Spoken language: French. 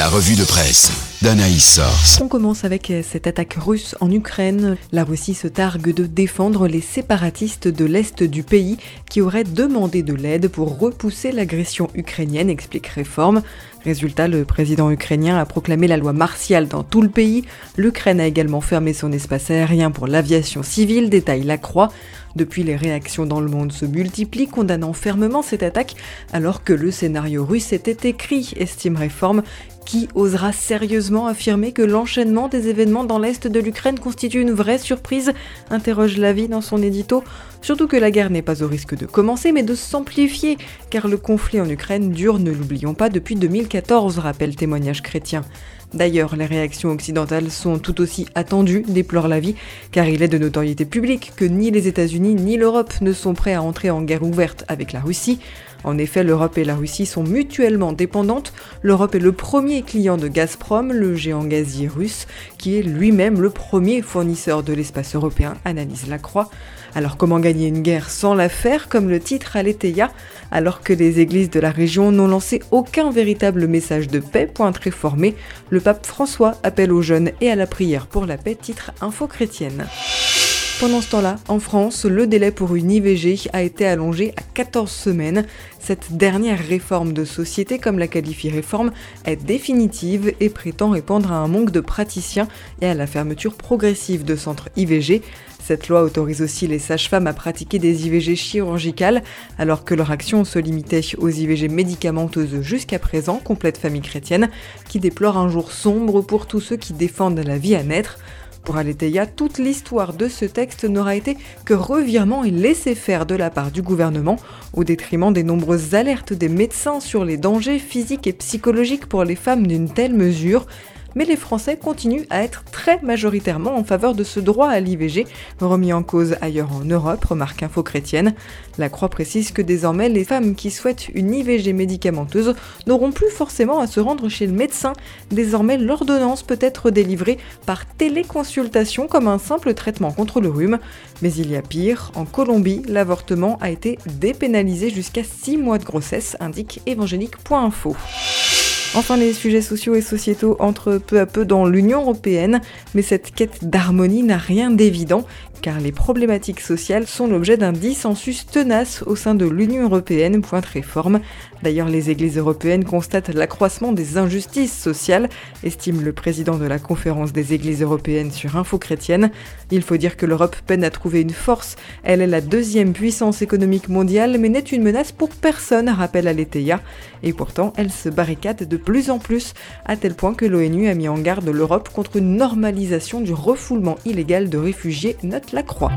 La revue de presse d'Anaïs Source. On commence avec cette attaque russe en Ukraine. La Russie se targue de défendre les séparatistes de l'Est du pays qui auraient demandé de l'aide pour repousser l'agression ukrainienne, explique Réforme. Résultat, le président ukrainien a proclamé la loi martiale dans tout le pays. L'Ukraine a également fermé son espace aérien pour l'aviation civile, détaille la Croix. Depuis, les réactions dans le monde se multiplient, condamnant fermement cette attaque, alors que le scénario russe était écrit, estime Réforme. Qui osera sérieusement affirmer que l'enchaînement des événements dans l'est de l'Ukraine constitue une vraie surprise? interroge Lavi dans son édito. Surtout que la guerre n'est pas au risque de commencer, mais de s'amplifier, car le conflit en Ukraine dure, ne l'oublions pas, depuis 2014, rappelle témoignage chrétien. D'ailleurs, les réactions occidentales sont tout aussi attendues, déplore la vie, car il est de notoriété publique que ni les États-Unis ni l'Europe ne sont prêts à entrer en guerre ouverte avec la Russie. En effet, l'Europe et la Russie sont mutuellement dépendantes. L'Europe est le premier client de Gazprom, le géant gazier russe, qui est lui-même le premier fournisseur de l'espace européen, analyse Lacroix. Alors comment gagner une guerre sans la faire, comme le titre à alors que les églises de la région n'ont lancé aucun véritable message de paix, point très formé, le pape François appelle aux jeunes et à la prière pour la paix, titre Info chrétienne. Pendant ce temps-là, en France, le délai pour une IVG a été allongé à 14 semaines. Cette dernière réforme de société, comme la qualifie réforme, est définitive et prétend répondre à un manque de praticiens et à la fermeture progressive de centres IVG. Cette loi autorise aussi les sages-femmes à pratiquer des IVG chirurgicales, alors que leur action se limitait aux IVG médicamenteuses jusqu'à présent, complète famille chrétienne, qui déplore un jour sombre pour tous ceux qui défendent la vie à naître. Pour Aletheia, toute l'histoire de ce texte n'aura été que revirement et laisser-faire de la part du gouvernement, au détriment des nombreuses alertes des médecins sur les dangers physiques et psychologiques pour les femmes d'une telle mesure mais les Français continuent à être très majoritairement en faveur de ce droit à l'IVG, remis en cause ailleurs en Europe, remarque Info Chrétienne. La Croix précise que désormais les femmes qui souhaitent une IVG médicamenteuse n'auront plus forcément à se rendre chez le médecin. Désormais, l'ordonnance peut être délivrée par téléconsultation comme un simple traitement contre le rhume. Mais il y a pire, en Colombie, l'avortement a été dépénalisé jusqu'à 6 mois de grossesse, indique évangélique.info. Enfin, les sujets sociaux et sociétaux entrent peu à peu dans l'Union européenne, mais cette quête d'harmonie n'a rien d'évident car les problématiques sociales sont l'objet d'un dissensus tenace au sein de l'Union européenne, pointe réforme. D'ailleurs, les églises européennes constatent l'accroissement des injustices sociales, estime le président de la conférence des églises européennes sur Info Chrétienne. Il faut dire que l'Europe peine à trouver une force. Elle est la deuxième puissance économique mondiale, mais n'est une menace pour personne, rappelle Aletheia. Et pourtant, elle se barricade de plus en plus, à tel point que l'ONU a mis en garde l'Europe contre une normalisation du refoulement illégal de réfugiés, note la Croix.